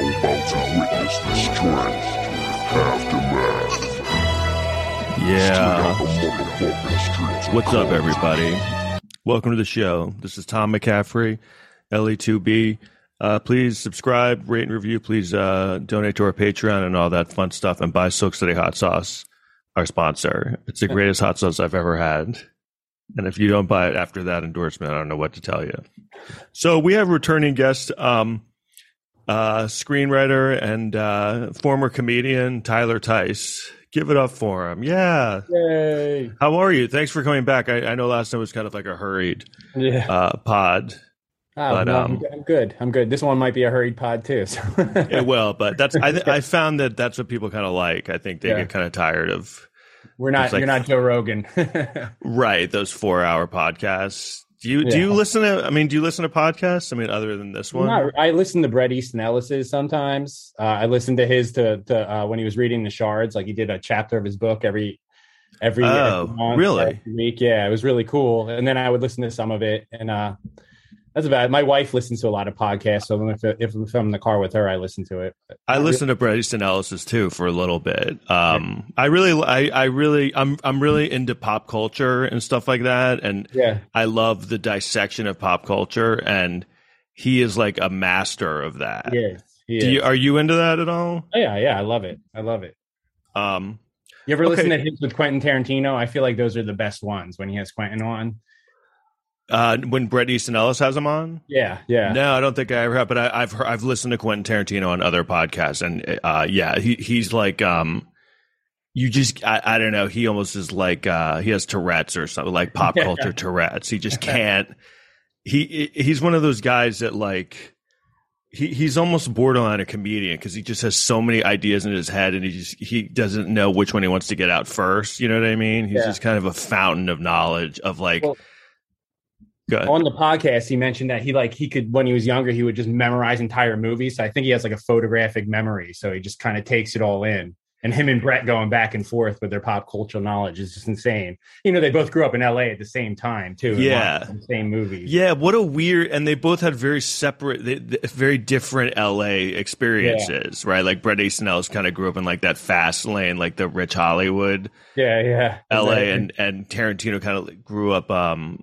now about to witness the strength, aftermath. Yeah. Straight out the motherfucking streets of What's up, everybody? Welcome to the show. This is Tom McCaffrey, LE2B. Uh, please subscribe, rate, and review. Please uh, donate to our Patreon and all that fun stuff. And buy Silk City Hot Sauce, our sponsor. It's the greatest hot sauce I've ever had. And if you don't buy it after that endorsement, I don't know what to tell you. So we have returning guest, um, uh, screenwriter and uh, former comedian Tyler Tice. Give it up for him. Yeah. Yay! How are you? Thanks for coming back. I, I know last time was kind of like a hurried Yeah, uh, pod. Oh, but, no, um, I'm, good. I'm good. This one might be a hurried pod too. So. It will, but that's I, th- I found that that's what people kind of like. I think they Yeah. get kind of tired of We're not. Like, you're not Joe Rogan. right those four hour podcasts. Do you do you listen to? I mean, do you listen to podcasts? I mean, other than this one, Not- I listen to Bret Easton Ellis's sometimes. Uh, I listened to his to, to uh, when he was reading the shards. Like he did a chapter of his book every every, Oh, every month, really? every week. Yeah, it was really cool. And then I would listen to some of it, and uh, that's about it. My wife listens to a lot of podcasts, so if, if, if I'm in the car with her, I listen to it. But I not listened to Bret Easton Ellis's too for a little bit. Um, I really, I, I really, I'm, I'm really into pop culture and stuff like that, and Yeah, I love the dissection of pop culture, and he is like a master of that. Do you, are you into that at all? Oh, yeah, yeah. I love it. I love it. Um, You ever Okay. listen to his with Quentin Tarantino? I feel like those are the best ones when he has Quentin on. Uh, when Bret Easton Ellis has him on. Yeah, yeah. No, I don't think I ever have, but I, I've heard, I've listened to Quentin Tarantino on other podcasts, and uh, yeah, he he's like, um, you just, I, I don't know, he almost is like, uh, he has Tourette's or something, like pop culture Tourette's. He just can't. He he's one of those guys that like. He, he's almost borderline a comedian because he just has so many ideas in his head and he just he doesn't know which one he wants to get out first. You know what I mean? He's Yeah. just kind of a fountain of knowledge of like. Well. On the podcast, he mentioned that he like he could when he was younger, he would just memorize entire movies. So I think he has like a photographic memory, so he just kind of takes it all in. And him and Bret going back and forth with their pop cultural knowledge is just insane. You know, they both grew up in L.A. at the same time too. Yeah. the same movies. Yeah, what a weird, and they both had very separate, they, they- very different LA experiences, right? Like Bret Easton Ellis kind of grew up in like that fast lane, like the rich Hollywood yeah, yeah. LA, Exactly. and and Tarantino kind of grew up. um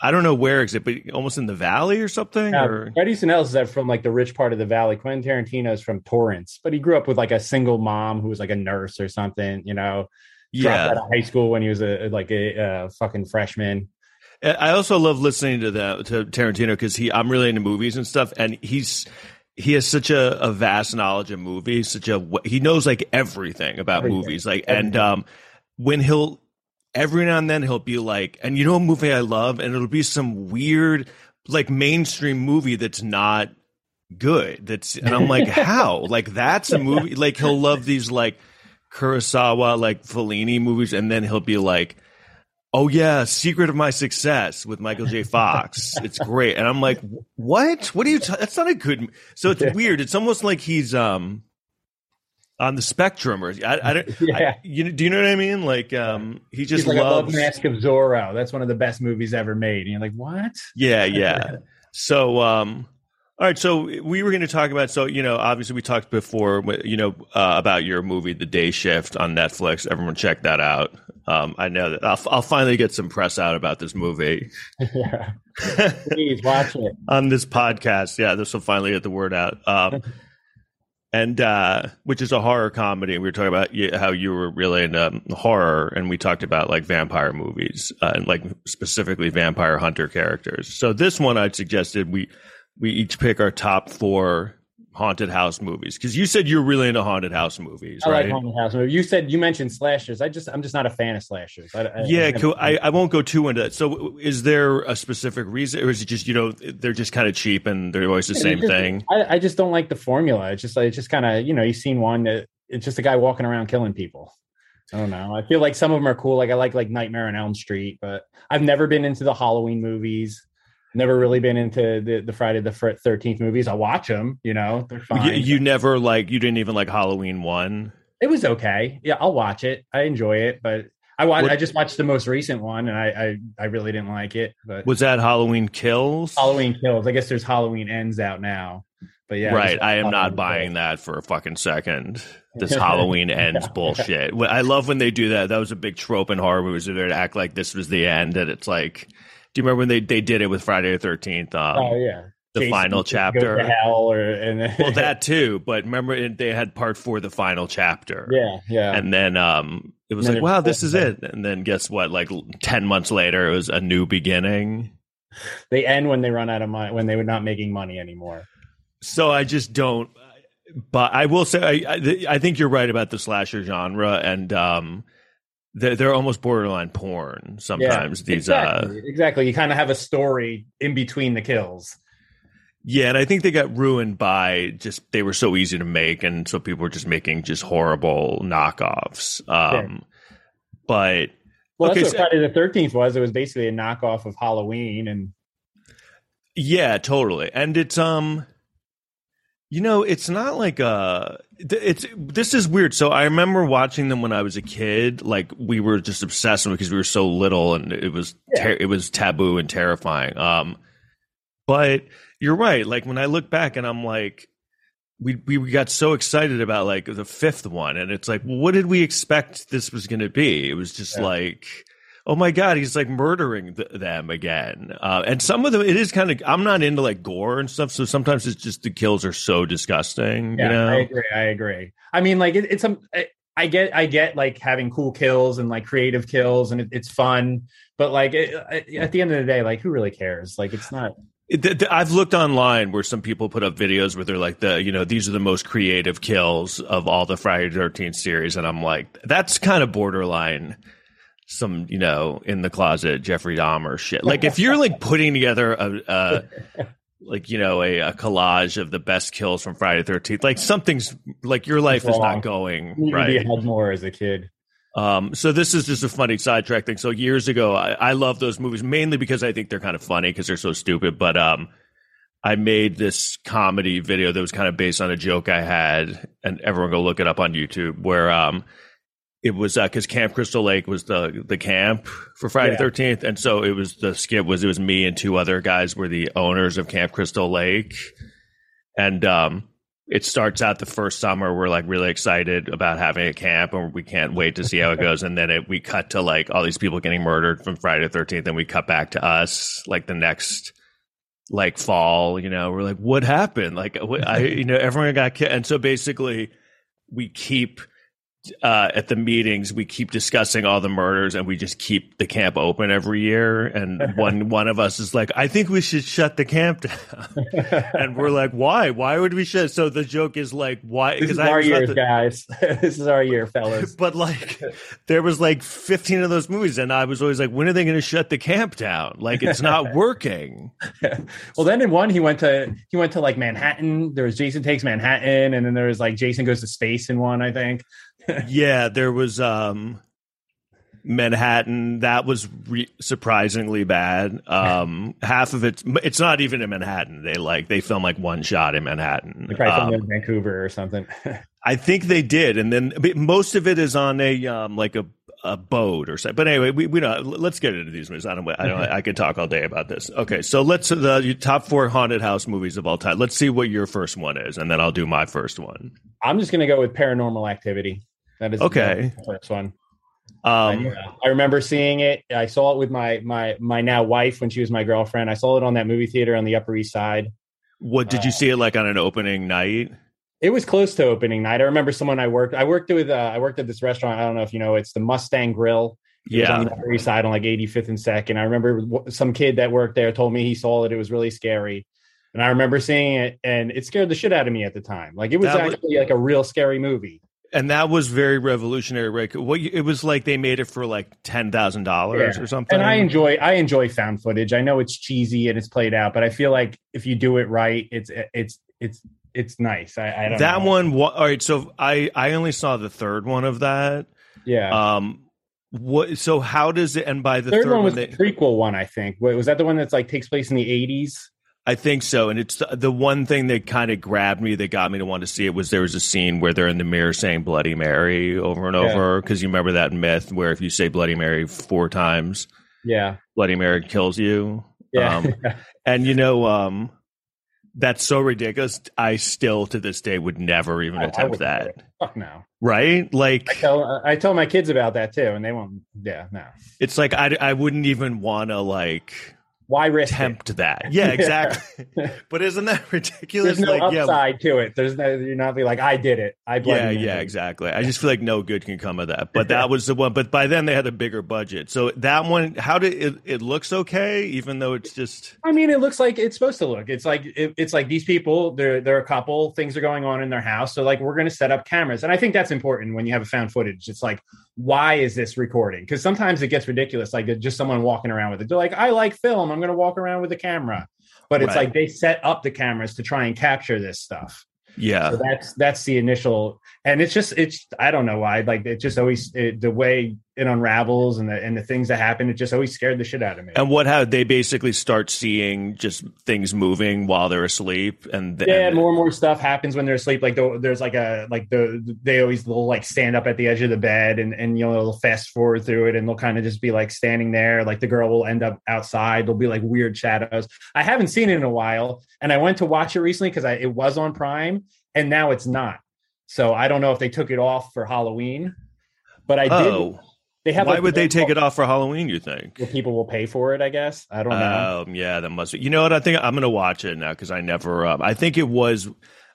I don't know where exactly, but almost in the valley or something. Uh, or Easton Ellis is from like the rich part of the valley. Quentin Tarantino is from Torrance, but he grew up with like a single mom who was like a nurse or something. You know, dropped yeah, out of high school when he was a like a, uh fucking freshman. I also love listening to the to Tarantino because he I'm really into movies and stuff, and he's he has such a, a vast knowledge of movies. Such a he knows like everything about Everything. movies. Like and um when he'll every now and then he'll be like, and you know a movie I love, and it'll be some weird like mainstream movie that's not good. That's and I'm like, how? Like that's a movie. Like he'll love these like Kurosawa like Fellini movies, and then he'll be like. Oh yeah, Secret of My Success with Michael J. Fox. it's great, and I'm like, what? What are you? T- that's not a good. So it's weird. It's almost like he's um on the spectrum, or I, I don't. Yeah. I, you do you know what I mean? Like um, he just He's like, love loves. Mask of Zorro. That's one of the best movies ever made. And you're like, what? Yeah, yeah. So, um, all right. So we were going to talk about. So you know, obviously we talked before. You know uh, about your movie, The Day Shift, on Netflix. Everyone check that out. Um, I know that I'll, I'll finally get some press out about this movie yeah. Please watch it. on this podcast. Yeah, this will finally get the word out. Um, and uh, which is a horror comedy. And we were talking about how you were really into horror, and we talked about like vampire movies uh, and like specifically vampire hunter characters. So this one, I'd suggested we we each pick our top four haunted house movies because you said you're really into haunted house movies, I right? like haunted house movies. You said you mentioned slashers. I just I'm just not a fan of slashers. I, I, yeah, I, cool. I, I won't go too into that. So, is there a specific reason, or is it just you know they're just kind of cheap and they're always the Yeah, same just- thing? I, I just don't like the formula. It's just like it's just kind of you know you've seen one that it's just a guy walking around killing people. I don't know. I feel like some of them are cool. Like I like like Nightmare on Elm Street, but I've never been into the Halloween movies. Never really been into the, the Friday the Thirteenth movies. I watch them. You know, they're fine. You, you never like you didn't even like Halloween one. it was okay. Yeah, I'll watch it. I enjoy it, but I watched. What- I just watched the most recent one, and I, I I really didn't like it. But Was that Halloween Kills? Halloween Kills. I guess there's Halloween Ends out now, But yeah, right. I am not uh, buying that for a fucking second. This Halloween ends bullshit. I love when they do that. That was a big trope in horror movies. They're to act like this was the end, and it's like, do you remember when they, they did it with Friday the Thirteenth? Um, Oh yeah, the Jason final chapter. hell, or and well, that too. But remember, they had part four, the final chapter. yeah, yeah. And then um, it was And like, wow, this is it. And then guess what? Like ten months later, it was a new beginning. they end when they run out of money when they were not making money anymore. So I just don't. But I will say, I, I, I think you're right about the slasher genre, and um, they're, they're almost borderline porn sometimes. These, uh, exactly, exactly. You kind of have a story in between the kills. yeah, and I think they got ruined by just they were so easy to make, and so people were just making just horrible knockoffs. Um, But Well, Okay, that's what so- Friday the Thirteenth was. It was basically a knockoff of Halloween, and Yeah, totally. And it's um you know, it's not like uh th- it's this is weird. So I remember watching them when I was a kid, like we were just obsessed with because we were so little and it was ter- it was taboo and terrifying. Um but you're right. Like when I look back and I'm like we we got so excited about like the fifth one and it's like what did we expect this was going to be? It was just Yeah. like oh my god he's like murdering th- them again uh, and some of them it is kind of i'm not into like gore and stuff so sometimes it's just the kills are so disgusting yeah, you know I agree. I agree. I mean, like it, it's some. I- I get, I get, like having cool kills and like creative kills, and it, it's fun. But like it, at the end of the day, like who really cares? Like it's not. It- th- th- i've looked online where some people put up videos where they're like the you know these are the most creative kills of all the friday 13th series and i'm like that's kind of borderline some you know in the closet jeffrey dahmer shit like if you're like putting together a, a like you know a, a collage of the best kills from friday the 13th like something's like your life is not going right had more as a kid. um, so this is just a funny sidetrack thing. So years ago, I, I love those movies mainly because I think they're kind of funny because they're so stupid. But um, I made this comedy video that was kind of based on a joke I had, and everyone go look it up on YouTube. Where um, it was because Camp Crystal Lake was the the camp for Friday Yeah. Thirteenth, and so it was the skit was it was me and two other guys were the owners of Camp Crystal Lake, and um, it starts out the first summer we're like really excited about having a camp and we can't wait to see how it goes. And then it, we cut to like all these people getting murdered from friday the 13th and we cut back to us like the next like fall you know? We're like what happened? Like what, i you know everyone got killed and so basically we keep uh, at the meetings we keep discussing all the murders and we just keep the camp open every year and one one of us is like i think we should shut the camp down and we're like, why? Why would we shut? So the joke is like, why? This is I our year, the- guys. this is our year, fellas. but like, there was like 15 of those movies, and I was always like, when are they going to shut the camp down? Like, it's not working. well, then in one, he went to he went to like Manhattan. There was Jason Takes Manhattan, and then there was like Jason Goes to Space in one. I think. yeah, there was um Manhattan. That was re- surprisingly bad. Um, half of it, it's not even in Manhattan. They like they film like one shot in Manhattan. They probably Um, filmed in Vancouver or something. I think they did, and then most of it is on a um like a a boat or something. But anyway, we we don't. Let's get into these movies. I don't. I don't. I could talk all day about this. Okay, so let's the your top four haunted house movies of all time. Let's see what your first one is, and then I'll do my first one. I'm just gonna go with Paranormal Activity. That is Okay. the first one. Um, I, remember seeing it. I saw it with my my my now wife when she was my girlfriend. I saw it on that movie theater on the Upper East Side. what did you see it like on an opening night? It was close to opening night. I remember someone I worked. I worked with. Uh, I worked at this restaurant. I don't know if you know. It's the Mustang Grill. It was on the Upper East Side on like 85th and Second. I remember some kid that worked there told me he saw it. It was really scary, and I remember seeing it, and it scared the shit out of me at the time. Like it was That was- actually like a real scary movie. And that was very revolutionary. Right? What you- it was like they made it for like ten thousand dollars Yeah. or something. And I enjoy I enjoy found footage. I know it's cheesy and it's played out, but I feel like if you do it right, it's it's it's it's nice. I, I don't that know. one. All right, so I I only saw the third one of that. yeah. Um, what? So how does it? And by the third, third, one was they, the prequel one, I think. Was that the one that's like takes place in the eighties? I think so. And it's the, the one thing that kind of grabbed me, that got me to want to see it, was there was a scene where they're in the mirror saying Bloody Mary over and Yeah. over. Because you remember that myth where if you say Bloody Mary four times, Yeah. Bloody Mary kills you. Yeah. Um, and you know, um, That's so ridiculous. I still to this day would never even I- I attempt wouldn't that. Fuck no. Right? Like I tell I tell my kids about that too, and they won't. Yeah, no. it's like I, I wouldn't even want to like Why risk it? that. Yeah, exactly. but isn't that ridiculous? There's no like, yeah, upside to it. There's no. You're not be like I did it. I yeah, yeah, in." exactly. I just feel like no good can come of that. But that was the one. But by then they had a bigger budget. So that one, how did it? It looks okay, even though it's just I mean, it looks like it's supposed to look. It's like it, it's like these people. They're they're a couple. Things are going on in their house. So like we're going to set up cameras, and I think that's important when you have a found footage. It's like why is this recording? Because sometimes it gets ridiculous. Like just someone walking around with it. They're like, I like film. I'm going to walk around with a camera. But it's Right. like they set up the cameras to try and capture this stuff. yeah. So that's that's the initial, and it's just it's I don't know why like it just always it, the way it unravels and the and the things that happen it just always scared the shit out of me. And what how they basically start seeing just things moving while they're asleep, and then yeah, more and more stuff happens when they're asleep. Like the, there's like a like the they always will like stand up at the edge of the bed and and you know they'll fast forward through it and they'll kind of just be like standing there. Like the girl will end up outside. There'll be like weird shadows. I haven't seen it in a while, and I went to watch it recently because I it was on Prime and now it's not. So I don't know if they took it off for Halloween, but I did. Oh. They have. why like, would they take it off for Halloween? You think? Well, people will pay for it. I guess. I don't know. Um, yeah, that must be. You know what? I think I'm gonna watch it now because I never. Um, I think it was.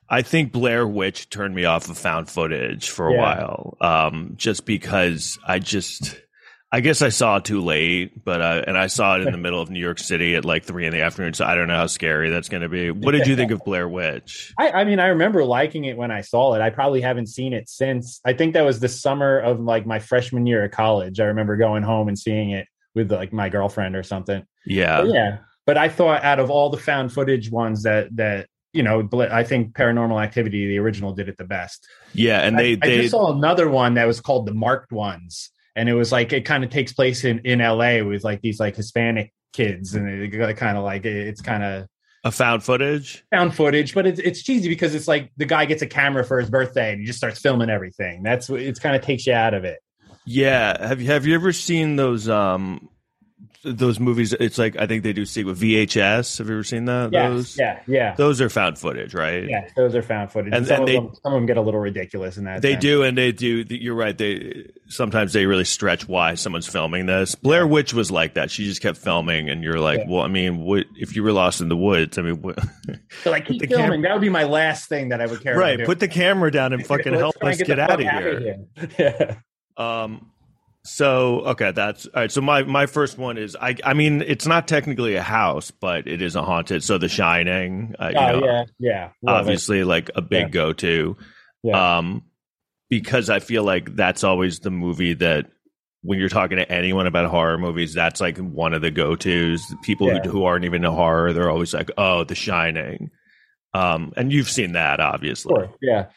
I think Blair Witch turned me off of found footage for a Yeah. while, um, just because I just. I guess I saw it too late, but uh, and I saw it in the middle of New York City at like three in the afternoon. So I don't know how scary that's going to be. What did you think of Blair Witch? I, I mean, I remember liking it when I saw it. I probably haven't seen it since. I think that was the summer of like my freshman year of college. I remember going home and seeing it with like my girlfriend or something. Yeah, But yeah, but I thought out of all the found footage ones that that you know, I think Paranormal Activity, the original, did it the best. yeah, and they I, I they just saw another one that was called the Marked Ones, and it was like it kind of takes place in in L.A. with like these like Hispanic kids, and it kind of like it's kind of a found footage. found footage, but it's it's cheesy because it's like the guy gets a camera for his birthday and he just starts filming everything. That's it's kind of takes you out of it. Yeah, have you have you ever seen those um those movies? It's like I think they do see with VHS. Have you ever seen that? Yeah, those yeah, yeah, those are found footage, right? yeah. Those are found footage, And and, some, then of they- them, some of them get a little ridiculous in that. They sense. do, and they do. You're right. They sometimes they really stretch why someone's filming this. Blair Witch was like that. She just kept filming, and you're like, Yeah. well, I mean, what if you were lost in the woods? I mean, what, So like keep filming. that would be my last thing that I would care. right? Put the camera down and fucking help us the get out of fuck here. here. Yeah. Um. So okay, that's all right. So my my first one is I I mean it's not technically a house, but it is a haunted. So The Shining, uh, you Oh know, yeah, yeah. Love it. obviously like a big Yeah. go to. Yeah. Um, because I feel like that's always the movie that when you're talking to anyone about horror movies, that's like one of the go tos. People Yeah. who, who aren't even into horror, they're always like, "Oh, The Shining." Um, and you've seen that, obviously. Sure. Yeah.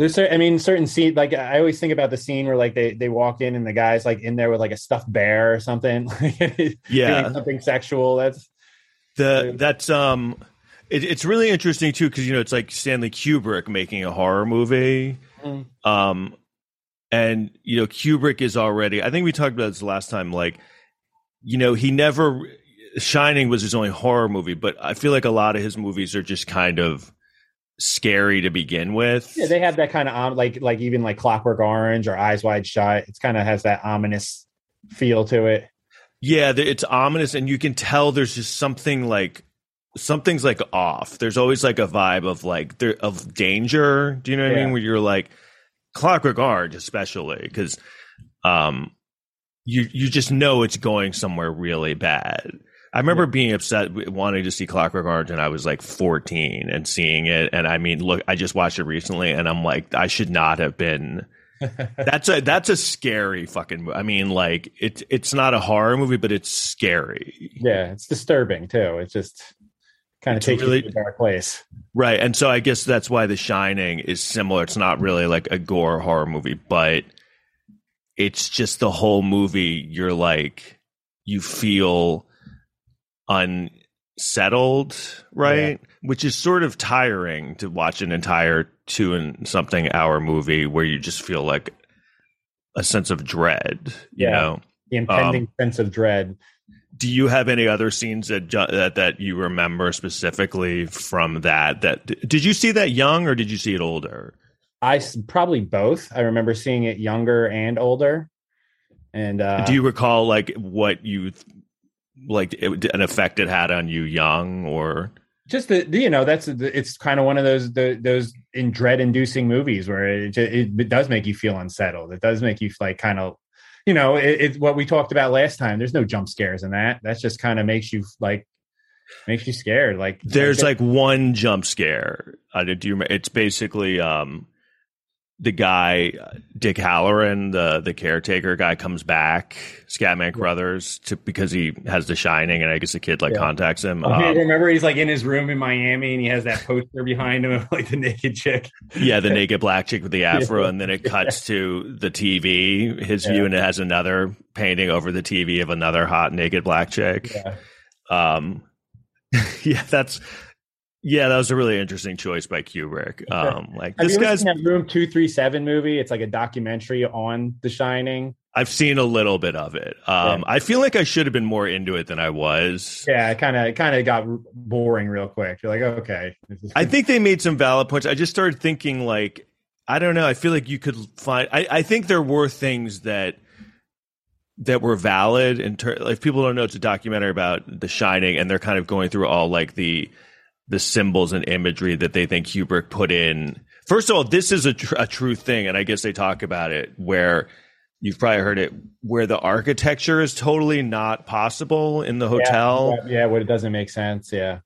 There's, cer- I mean, certain scene. Like I always think about the scene where like they they walk in and the guy's like in there with like a stuffed bear or something. Yeah. something sexual. That's The that's um, it, it's really interesting too because you know it's like Stanley Kubrick making a horror movie. Mm. Um, and you know Kubrick is already. I think we talked about this last time. Like, you know, he never. Shining was his only horror movie, but I feel like a lot of his movies are just kind of scary to begin with. yeah. They have that kind of um, like like even like Clockwork Orange or Eyes Wide Shut. It's kind of has that ominous feel to it. Yeah, it's ominous, and you can tell there's just something like something's like off. There's always like a vibe of like there of danger. Do you know what I mean? Where you're like Clockwork Orange, especially because um, you you just know it's going somewhere really bad. I remember being upset wanting to see Clockwork Orange, and I was like 14 and seeing it. And I mean, look, I just watched it recently, and I'm like, I should not have been. that's a that's a scary fucking. I mean, like it's it's not a horror movie, but it's scary, Yeah, it's disturbing too. It's just kind of takes really- you to a dark place. right? And so I guess that's why The Shining is similar. It's not really like a gore horror movie, but it's just the whole movie. You're like, you feel unsettled, right? Which is sort of tiring to watch an entire two and something hour movie where you just feel like a sense of dread, you Yeah. know? The impending Um, sense of dread. Do you have any other scenes that that that you remember specifically from that? That did you see that young or did you see it older? I probably both. I remember seeing it younger and older. And uh, do you recall like what you like it, an effect it had on you young or just the, the- you know that's the, it's kind of one of those the, those in dread inducing movies where it, it it does make you feel unsettled. It does make you like kind of you know it, it's what we talked about last time. There's no jump scares in that. That just kind of makes you like makes you scared. Like there's like one jump scare uh, do you remember it's basically um the guy Dick Hallorann, the the caretaker guy, comes back, Scatman Crothers, to because he has The Shining, and I guess the kid like Yeah. contacts him. Oh, Um, remember he's like in his room in Miami and he has that poster behind him of like the naked chick. yeah, the naked black chick with the afro, and then it cuts to the TV, his view, and it has another painting over the TV of another hot naked black chick. Yeah. Um, yeah, that's yeah, that was a really interesting choice by Kubrick. Um, like Have this you guy's, seen that Room Two Three Seven movie? It's like a documentary on The Shining. I've seen a little bit of it. Um, Yeah. I feel like I should have been more into it than I was. Yeah, it kind of kind of got boring real quick. You're like, okay, I think they made some valid points. I just started thinking like I don't know. I feel like you could find. I, I think there were things that that were valid in ter- like if people don't know it's a documentary about The Shining, and they're kind of going through all like the the symbols and imagery that they think Kubrick put in. First of all, this is a, tr- a true thing, and I guess they talk about it where you've probably heard it, where the architecture is totally not possible in the hotel Yeah, yeah, what it doesn't make sense. Yeah,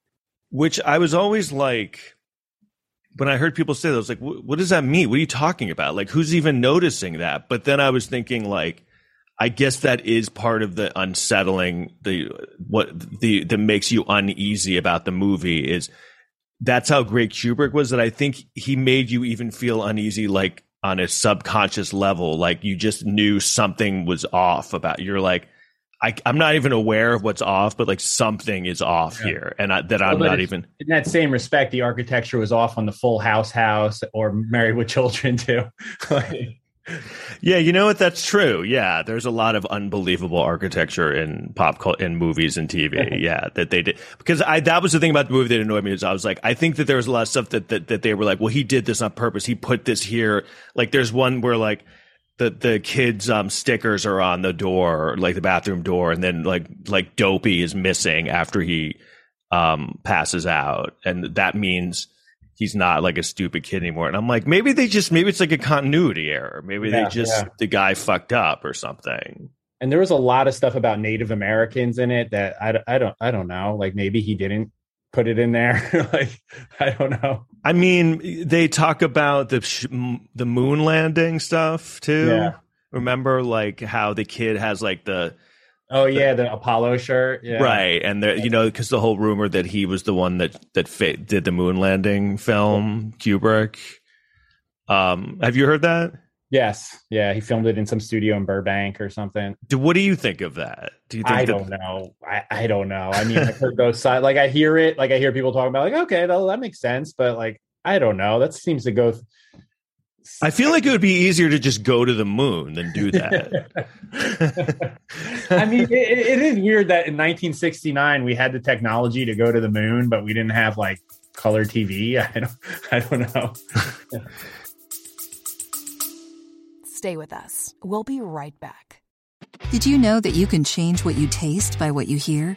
which I was always like, when I heard people say that, I was like, what does that mean? What are you talking about? Like, who's even noticing that? But then I was thinking, like, I guess that is part of the unsettling, the what the that makes you uneasy about the movie is that's how great Kubrick was. That I think he made you even feel uneasy, like on a subconscious level, like you just knew something was off about. You're like. I, I'm not even aware of what's off, but like something is off Yeah. here, and I, that I'm not even. in that same respect, the architecture was off on the Full House house or Married with Children too. Yeah, you know what? That's true. Yeah, there's a lot of unbelievable architecture in pop cult in movies and TV. yeah, that they did because I that was the thing about the movie that annoyed me is I was like, I think that there was a lot of stuff that that, that they were like, well, he did this on purpose. He put this here. Like, there's one where like the the kids um stickers are on the door, like the bathroom door, and then like like Dopey is missing after he um passes out, and that means he's not like a stupid kid anymore. And I'm like, maybe they just maybe it's like a continuity error. Maybe Yeah, they just yeah. the guy fucked up or something. and there was a lot of stuff about Native Americans in it that I, I don't I don't know. Like maybe he didn't put it in there. like I don't know. I mean, they talk about the sh- m- the moon landing stuff too. Yeah. Remember, like how the kid has like the Oh yeah, the Apollo shirt. Yeah. right, and the you know because the whole rumor that he was the one that that fa- did the moon landing film, Kubrick. Um, have you heard that? Yes. Yeah. He filmed it in some studio in Burbank or something. Do, what do you think of that? Do you think I that, don't know. I, I don't know. I mean, I've heard both sides. Like I hear it. Like I hear people talking about like, okay, that, that makes sense. But like, I don't know. That seems to go. I feel like it would be easier to just go to the moon than do that. I mean, it, it is weird that in 1969 we had the technology to go to the moon, but we didn't have like color TV. I don't. I don't know. Stay with us. We'll be right back. Did you know that you can change what you taste by what you hear?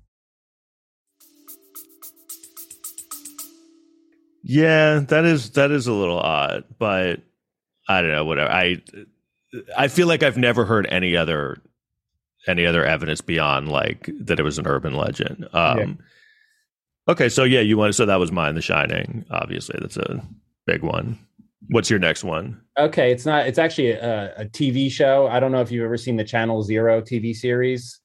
Yeah, that is that is a little odd, but I don't know. Whatever. I I feel like I've never heard any other any other evidence beyond like that it was an urban legend. Um, Yeah. Okay, so yeah, you want so that was mine, The Shining. Obviously, that's a big one. What's your next one? Okay, it's not. It's actually a, a TV show. I don't know if you've ever seen the Channel Zero TV series.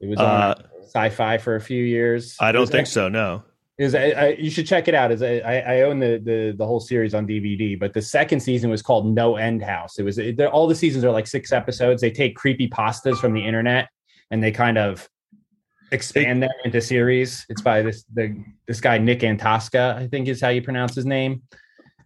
It was on Uh, Sci-Fi for a few years. I don't think a- so. No. Is I, I, you should check it out. Is I, I own the, the the whole series on DVD, but the second season was called No End House. It was it, all the seasons are like six episodes. They take creepy pastas from the internet and they kind of expand them into series. It's by this the this guy Nick Antosca, I think is how you pronounce his name.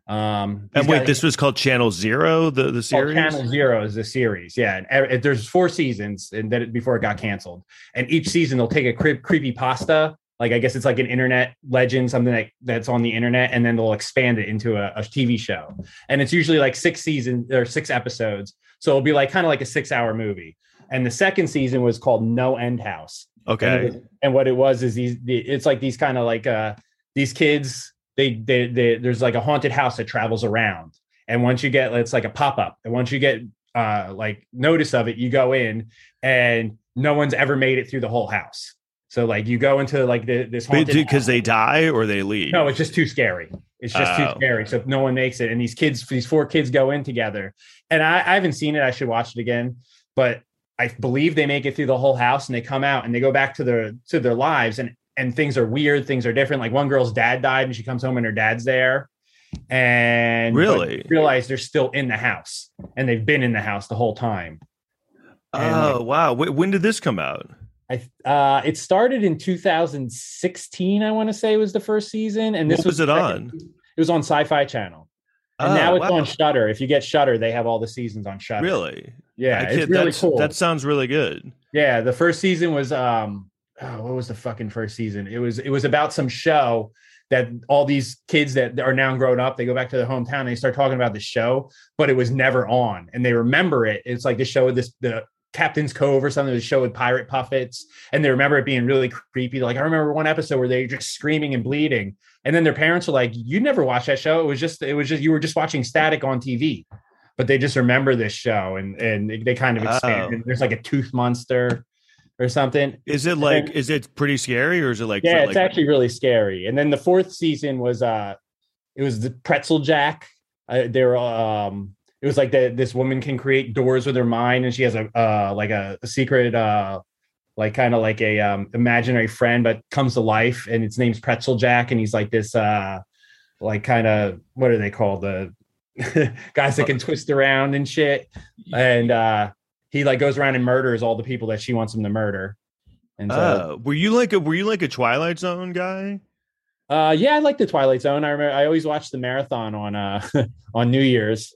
Um, And wait, got- this was called Channel Zero, the the series. Channel Zero is the series. Yeah, and there's four seasons, and then before it got canceled. And each season they'll take a cre- creepy pasta, like I guess it's like an internet legend, something that, that's on the internet, and then they'll expand it into a, a TV show. And it's usually like six seasons or six episodes, so it'll be like kind of like a six hour movie. And the second season was called No End House. And, Okay. was- and what it was is these it's like these kind of like uh these kids. They, they, they, there's like a haunted house that travels around, and once you get, it's like a pop up, and once you get uh like notice of it, you go in, and no one's ever made it through the whole house. So like you go into like the, this haunted Because they die or they leave. No, it's just too scary. It's just Oh. too scary. So no one makes it. And these kids, these four kids go in together. And I, I haven't seen it. I should watch it again. But I believe they make it through the whole house and they come out and they go back to their to their lives and and things are weird, things are different. Like one girl's dad died and she comes home and her dad's there. And Really? realize they're still in the house and they've been in the house the whole time. and, oh like- wow! When did this come out? I uh it started in 2016, I want to say was the first season. And this What was it on? It was on Sci-Fi Channel. And Oh, now it's wow. on Shudder. If you get Shudder, they have all the seasons on Shudder. Really? Yeah, I it's really cool. That sounds really good. yeah, the first season was um oh, what was the fucking first season? It was it was about some show that all these kids that are now grown up, they go back to their hometown and they start talking about the show, but it was never on. And they remember it. It's like the show with this the Captain's Cove or something, the show with pirate puppets. And they remember it being really creepy. Like I remember one episode where they were just screaming and bleeding. And then their parents were like, You never watched that show. It was just, it was just, you were just watching static on TV. But they just remember this show and and they- kind of expand. Oh. There's like a tooth monster or something. Is it like? Is it pretty scary or is it like? Yeah, it's like, actually really scary. And then the fourth season was uh it was the pretzel jack. Uh, they were um it was like that this woman can create doors with her mind and she has a uh like a, a secret uh like kind of like a um imaginary friend but comes to life and its name's pretzel jack and he's like this uh like kind of what are they called the guys that can twist around and shit and uh he like goes around and murders all the people that she wants him to murder and so Oh, were you like a were you like a Twilight Zone guy? Uh, yeah, I like the Twilight Zone. I remember I always watched the marathon on uh on New Year's.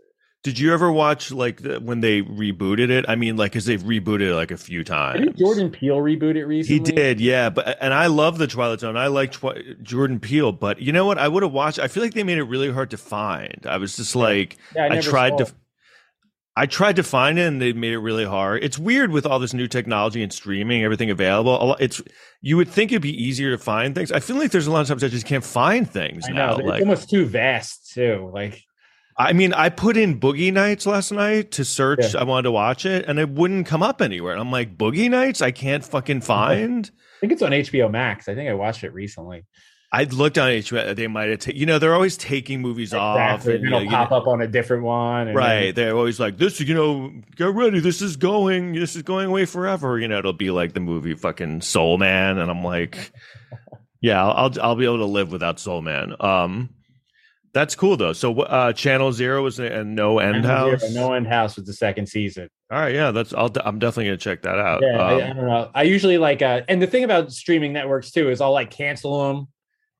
Did you ever watch like the, when they rebooted it? I mean, like, because they've rebooted it like a few times. think Jordan Peele rebooted He recently. He did, yeah. But and I love the Twilight Zone. I like Twi- Jordan Peele, but you know what? I would have watched. I feel like they made it really hard to find. I was just like, Yeah, I, I, tried to. it. I tried to find it, and they made it really hard. It's weird with all this new technology and streaming, everything available. A lot- It's you would think it'd be easier to find things. I feel like there's a lot of times I just can't find things I now. know it's Like, almost too vast too. Like I mean, I put in Boogie Nights last night to search. Yeah. I wanted to watch it, and it wouldn't come up anywhere. And I'm like, Boogie Nights, I can't fucking find. I think it's on HBO Max. I think I watched it recently. I looked on HBO. They might have, ta- you know, they're always taking movies off, Exactly. and, And, it'll you pop know- up on a different one. and right? They're always like, this, you know, get ready. This is going. This is going away forever. You know, it'll be like the movie fucking Soul Man, and I'm like, yeah, I'll I'll, I'll be able to live without Soul Man. Um, that's cool though. So, uh, Channel Zero was a, a no end Zero, house. No End House was the second season. All right, yeah, that's. I'll. I'm definitely gonna check that out. Yeah, I, I Um, don't know. I usually like, uh, and the thing about streaming networks too is I'll like cancel them,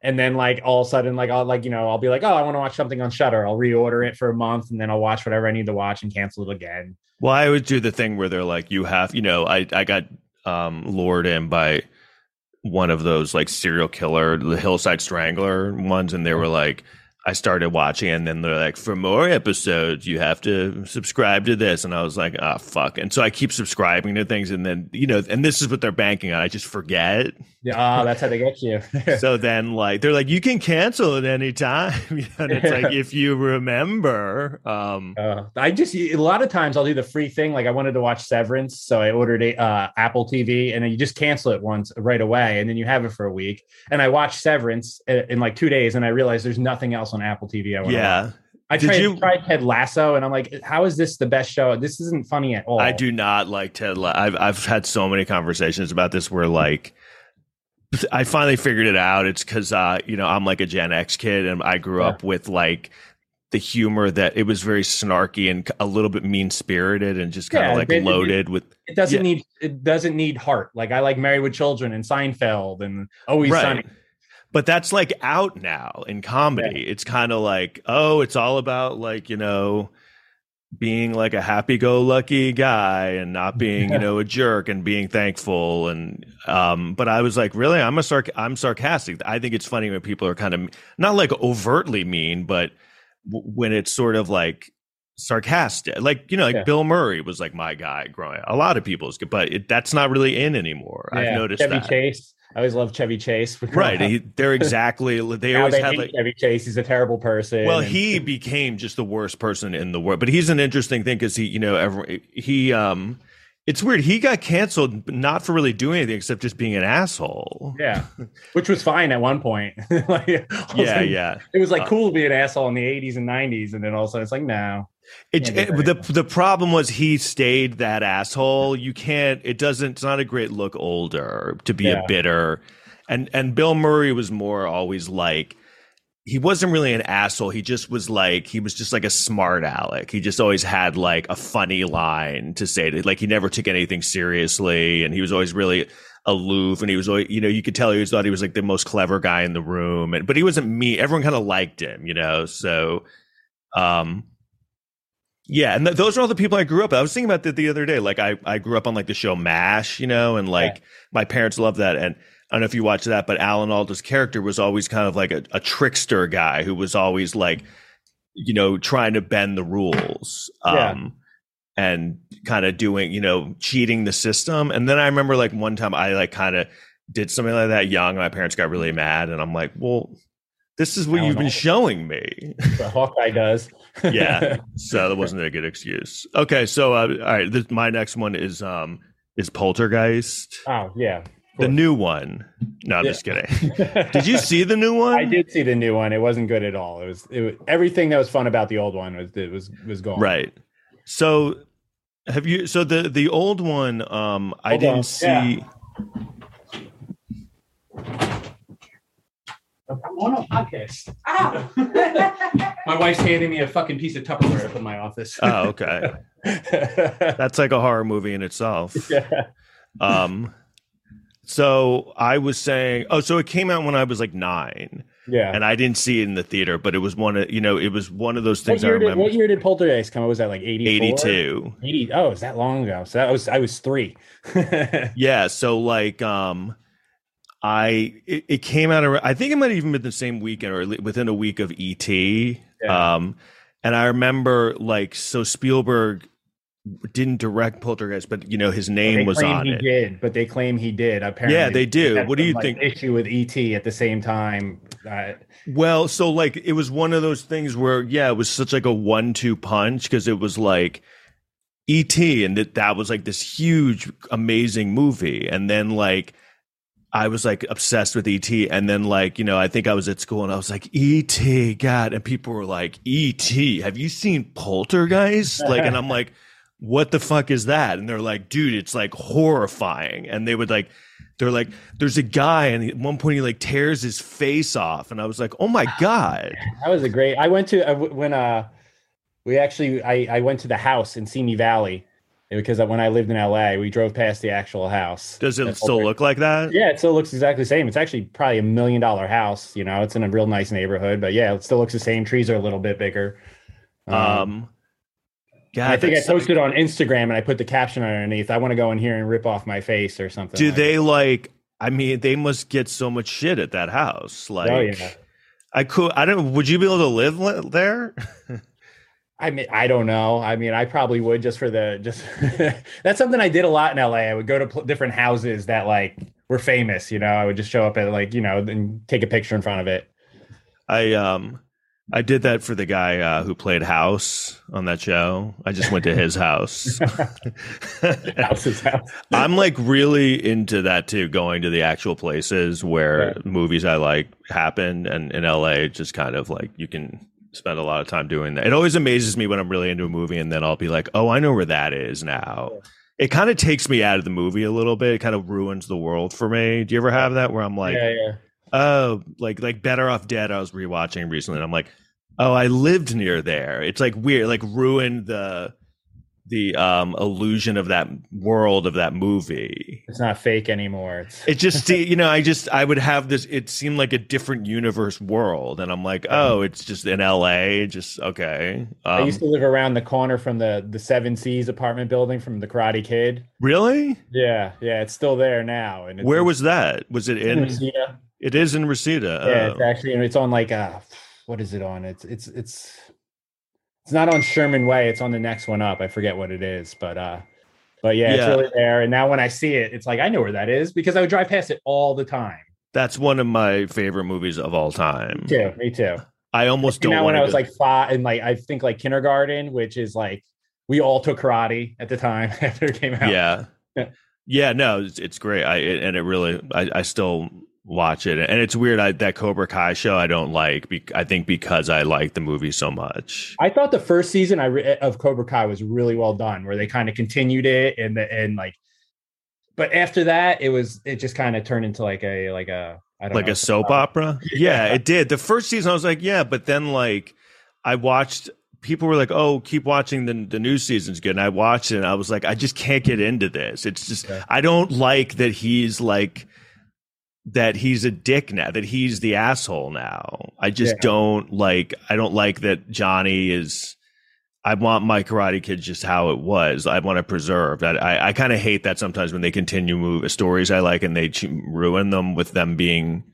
and then like all of a sudden, like I'll like you know I'll be like, oh, I want to watch something on Shudder. I'll reorder it for a month, and then I'll watch whatever I need to watch and cancel it again. Well, I always do the thing where they're like, you have, you know, I I got um lured in by one of those like serial killer, the Hillside Strangler ones, and they were like, I started watching, and then they're like, for more episodes, you have to subscribe to this, and I was like, ah, fuck, and so I keep subscribing to things, and then you know, and this is what they're banking on. I just forget. Yeah, oh, that's how they get you. so then like they're like you can cancel at any time and it's like if you remember um Uh, I just a lot of times I'll do the free thing. Like I wanted to watch Severance, so I ordered a uh, Apple TV, and then you just cancel it once right away, and then you have it for a week. And I watched Severance in, in like two days, and I realized there's nothing else on Apple TV. I watch. yeah I Did tried, you- tried Ted Lasso, and I'm like, how is this the best show? This isn't funny at all. i do not like ted La- i've i've had so many conversations about this where like I finally figured it out. It's because uh, you know I'm like a Gen X kid, and I grew Yeah. up with like the humor that it was very snarky and a little bit mean spirited and just kind of Yeah, like it- it- loaded with It doesn't Yeah. need it doesn't need heart. Like I like Married with Children and Seinfeld and Always right. Sunny. But that's like out now in comedy. It's kind of like, oh, it's all about like, you know, being like a happy go lucky guy and not being, you know, a jerk and being thankful and um but I was like, really? I'm a sarc I'm sarcastic. I think it's funny when people are kind of not like overtly mean, but w- when it's sort of like sarcastic. Like, you know, like Yeah. Bill Murray was like my guy growing up. A lot of people's but it, that's not really in anymore. I've noticed Chevy that. Chase. I always love Chevy Chase. Right. He, they're exactly they always they hate like Chevy Chase. He's a terrible person. well, and- he became just the worst person in the world. But he's an interesting thing because he, you know, every, he, um, it's weird. He got canceled not for really doing anything except just being an asshole. yeah, which was fine at one point. like, all of a Yeah, sudden, yeah. It was like Uh, cool to be an asshole in the 80s and 90s, and then all of a sudden it's like, no. It, it- the the problem was he stayed that asshole. You can't. It doesn't. It's not a great look older to be Yeah. a bitter. And and Bill Murray was more always like he wasn't really an asshole. He just was like he was just like a smart aleck. He just always had like a funny line to say. To, like he never took anything seriously, and he was always really aloof. And he was always, you know, you could tell he was thought he was like the most clever guy in the room. And but he wasn't me. Everyone kind of liked him, you know. So, um, yeah, and th- those are all the people I grew up. with. I was thinking about that the other day. Like I, I grew up on like the show Mash, you know, and like my parents loved that. And I don't know if you watched that, but Alan Alda's character was always kind of like a, a trickster guy who was always like, you know, trying to bend the rules. Yeah. Um, and kind of doing, you know, cheating the system. And then I remember like one time I like kind of did something like that young. And my parents got really mad, and I'm like, well, this is what Alan you've been Alda. showing me. But Hawkeye does. Yeah so that wasn't a good excuse okay so uh, all right this, my next one is um is poltergeist oh, yeah. the new one no i'm Yeah. just kidding did you see the new one I did see the new one. It wasn't good at all. It was, it was everything that was fun about the old one was it was was gone. right so have you so the the old one um i didn't on. see Yeah. I'm on a podcast. My wife's handing me a fucking piece of Tupperware up in my office. oh okay that's like a horror movie in itself yeah. um so i was saying oh so it came out when i was like nine Yeah. and i didn't see it in the theater but it was one of you know it was one of those things i year, did, remember what year did Poltergeist come out? Was that like 84? 82 80. Oh, is that long ago? So that was I was three. yeah so like um i it, it came out i think it might have even been the same weekend or within a week of et Yeah. um and i remember like so spielberg didn't direct poltergeist but you know his name was on he it did, but they claim he did. Apparently, Yeah, they do. What do you like, think? Issue with ET at the same time. Uh, well so like it was one of those things where yeah it was such like a one-two punch because it was like et and that that was like this huge amazing movie and then like I was like obsessed with ET, and then like you know, I think I was at school and I was like ET, God, and people were like ET, have you seen Poltergeist? Like, and I'm like, what the fuck is that? And they're like, dude, it's like horrifying, and they would like, they're like, there's a guy, and at one point he like tears his face off, and I was like, oh my god, that was a great. I went to when uh we actually I I went to the house in Simi Valley because when I lived in LA, we drove past the actual house. does it That still look like that? Yeah, it still looks exactly the same. It's actually probably a million dollar house. You know, it's in a real nice neighborhood, but yeah, it still looks the same. Trees are a little bit bigger. Um, Um, God, I think I posted on Instagram and I put the caption underneath. I want to go in here and rip off my face or something. do like they like? I mean, they must get so much shit at that house. Like. Oh yeah. I could. I don't. Would you be able to live there? I mean, I don't know. I mean, I probably would just for the just. that's something I did a lot in LA. I would go to pl- different houses that like were famous. You know, I would just show up at like you know and take a picture in front of it. I um, I did that for the guy uh, who played House on that show. I just went to his house. Houses, house. I'm like really into that too. Going to the actual places where movies I like happen, and in LA, just kind of like you can spend a lot of time doing that. It always amazes me when I'm really into a movie, and then I'll be like, "Oh, I know where that is now." it kind of takes me out of the movie a little bit. It kind of ruins the world for me. Do you ever have that where I'm like, yeah, yeah. oh, like like Better Off Dead? I was rewatching recently, and I'm like, oh, I lived near there. It's like weird, like ruined the the um illusion of that world of that movie. It's not fake anymore. It's It just you know, I just I would have this. It seemed like a different universe world, and I'm like, oh, it's just in L.A. Just okay. I Um, used to live around the corner from the the Seven Seas apartment building from the Karate Kid. really? Yeah, yeah, it's still there now. And it's Where in- was that? Was it in in? Reseda. It is in Reseda. Yeah, Oh. it's actually and it's on like uh what is it on? It's it's it's it's not on Sherman Way. It's on the next one up. I forget what it is, but uh, but yeah, it's really there. And now when I see it, it's like I know where that is because I would drive past it all the time. That's one of my favorite movies of all time. Me too, me too. I almost don't know, want when I to was like five and like I think like kindergarten, which is like we all took karate at the time after it came out. yeah Yeah. yeah no it's, it's great i it, and it really I, I still watch it. And it's weird I, that cobra kai show i don't like be, i think because i like the movie so much. I thought the first season I re- of Cobra Kai was really well done, where they kind of continued it and the, and like, but after that, it was it just kind of turned into like a like a I don't like know, a soap opera? Yeah. Yeah. it did. The first season i was like yeah but then like i watched people were like oh keep watching the, the new season's good and i watched it and i was like i just can't get into this. It's just Yeah. i don't like that he's like that he's a dick now that he's the asshole now. I just Yeah. don't like i don't like that johnny is i want my karate kid just how it was. I want to preserve that. I, I kind of hate that sometimes when they continue move stories i like and they ch- ruin them with them being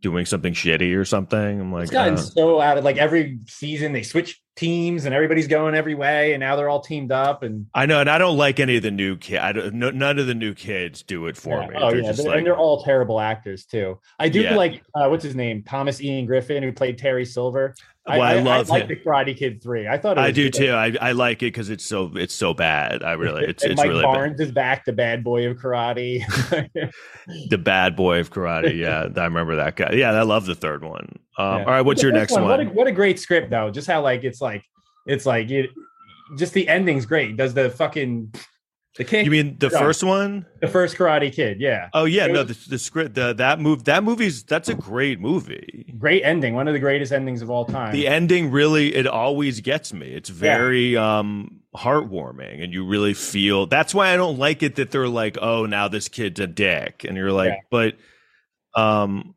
doing something shitty or something i'm like It's gotten uh, so out of like every season they switch teams and everybody's going every way and now they're all teamed up and i know and i don't like any of the new kid I don't, no, none of the new kids do it for Yeah. me Oh They're yeah, they're- like and they're all terrible actors too. I do Yeah. like uh, what's his name, Thomas Ian Griffith, who played Terry Silver. Well, I love like him. the Karate Kid three. I thought it i do good. too I, I like it because it's so it's so bad i really it's it's Mike really bad. Barnes is back, the bad boy of karate. the bad boy of karate. Yeah, I remember that guy. Yeah, I love the third one. Um, Yeah. All right, what's your next one? What a, what a great script though. Just how like it's like it's like it, just the ending's great. Does the fucking the you mean the Yeah. first one? the first Karate Kid? Yeah, Oh yeah, It no, was- the, the script, the, that move, that movie's that's a great movie. great ending. One of the greatest endings of all time. The ending really, it always gets me. It's very um heartwarming, and you really feel. That's why I don't like it that they're like, oh, now this kid's a dick, and you're like, Yeah. but um.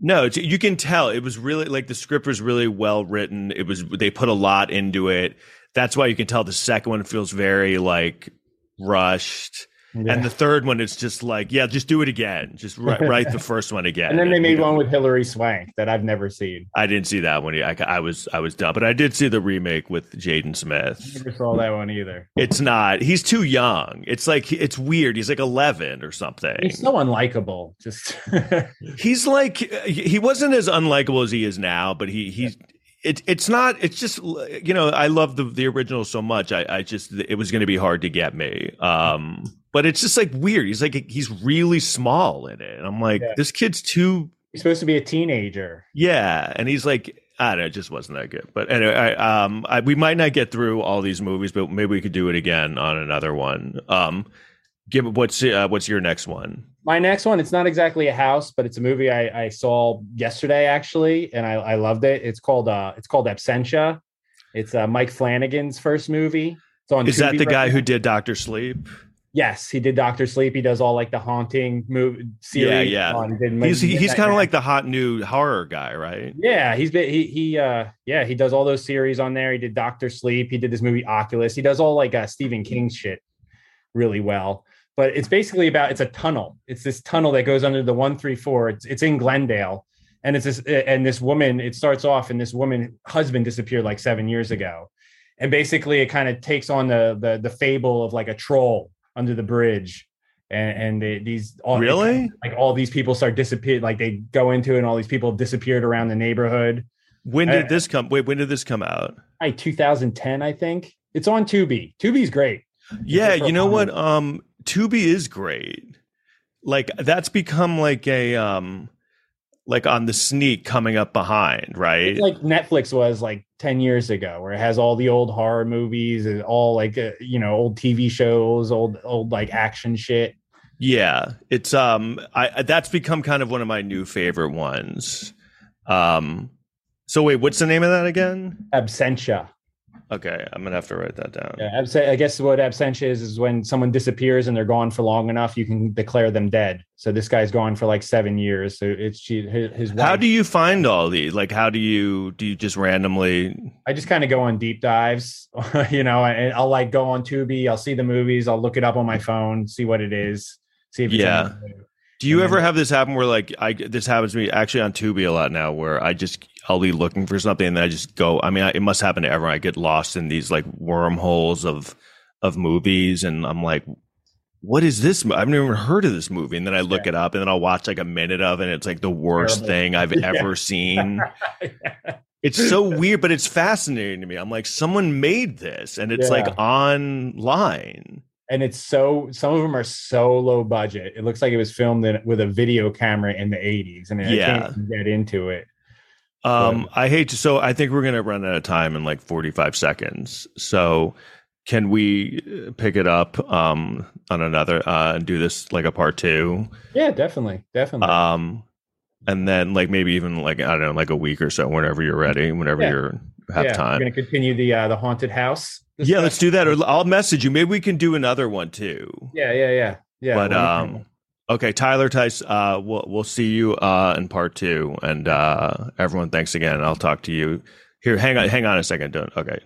No, it's, you can tell it was really like the script was really well written. It was they put a lot into it. That's why you can tell the second one feels very like rushed. Yeah. And the third one, it's just like, yeah, just do it again. Just write, write the first one again. and then they we made one with Hilary Swank that I've never seen. I didn't see that one. I, I was I was done, but I did see the remake with Jaden Smith. I never saw that one either. It's not. He's too young. It's like it's weird. He's like eleven or something. He's so unlikable. Just He's like he wasn't as unlikable as he is now, but he he's. It, it's not. It's just you know. I love the the original so much. I, I just it was going to be hard to get me. Um, but it's just like weird. He's like he's really small in it, and I'm like, Yeah. this kid's too he's supposed to be a teenager. Yeah, and he's like, I don't know, it just wasn't that good. But anyway, I, um, I, we might not get through all these movies, but maybe we could do it again on another one. Um, give what's uh, what's your next one? My next one, it's not exactly a house, but it's a movie I, I saw yesterday actually, and I, I loved it. It's called uh, it's called Absentia. It's uh, Mike Flanagan's first movie. It's on. Is that the right guy now. who did Doctor Sleep? Yes, he did Doctor Sleep. He does all like the haunting movie series. Yeah, yeah. on- He's he, he's kind of like the hot new horror guy, right? Yeah, he's been he he uh yeah, he does all those series on there. He did Doctor Sleep, he did this movie Oculus. He does all like uh Stephen King shit really well. But it's basically about it's a tunnel. It's this tunnel that goes under the 134. It's it's in Glendale. And it's this and this woman, it starts off and this woman husband disappeared like 7 years ago. And basically it kind of takes on the the the fable of like a troll under the bridge. And, and they, these all Really? like all these people start disappear like they go into it and all these people disappeared around the neighborhood When did Uh, this come? Wait, when did this come out? like 2010 i think it's on tubi tubi's great Yeah, you know what? Um, Tubi is great. Like that's become like a um, like on the sneak coming up behind, right? It's like Netflix was like 10 years ago, where it has all the old horror movies and all like, uh, you know, old TV shows, old, old like action shit. Yeah, it's um, I that's become kind of one of my new favorite ones. Um, so wait, what's the name of that again? Absentia. Okay, I'm gonna have to write that down. Yeah, abs- I guess what absentia is is when someone disappears and they're gone for long enough, you can declare them dead. So this guy's gone for like seven years. So it's she, his, his wife. How do you find all these? Like, how do you do you just randomly? I just kind of go on deep dives, you know, and I'll like go on Tubi, I'll see the movies, I'll look it up on my phone, see what it is, see if it's Yeah. anything. Do you And ever have this happen where like I this happens to me actually on Tubi a lot now where I just I'll be looking for something and then I just go. I mean, I, it must happen to everyone. I get lost in these like wormholes of of movies and I'm like. What is this? I've never even heard of this movie, and then I look it up, and then I'll watch like a minute of it. And it's like the worst Terrible. thing I've Yeah. ever seen. It's so weird, but it's fascinating to me. I'm like, someone made this, and it's like online. And it's so some of them are so low budget. It looks like it was filmed in, with a video camera in the 80s, and I Yeah. can't get into it. Um, I hate to. So I think we're gonna run out of time in like 45 seconds. So can we uh, pick it up um on another uh and do this like a part two? Yeah, definitely, definitely. Um, and then like maybe even like I don't know, like a week or so, whenever you're ready, whenever Yeah. you're have yeah, time. We're gonna continue the uh, the haunted house. Yeah, let's do that. Or I'll message you. Maybe we can do another one too. Yeah, yeah, yeah, yeah. but um okay tyler tice uh we'll we'll see you uh in part two and uh everyone thanks again i'll talk to you here hang on hang on a second don't okay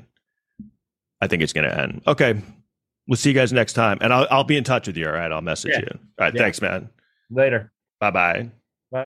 i think it's gonna end okay we'll see you guys next time and i'll, I'll be in touch with you all right i'll message Yeah. you all right Yeah. thanks man later. bye bye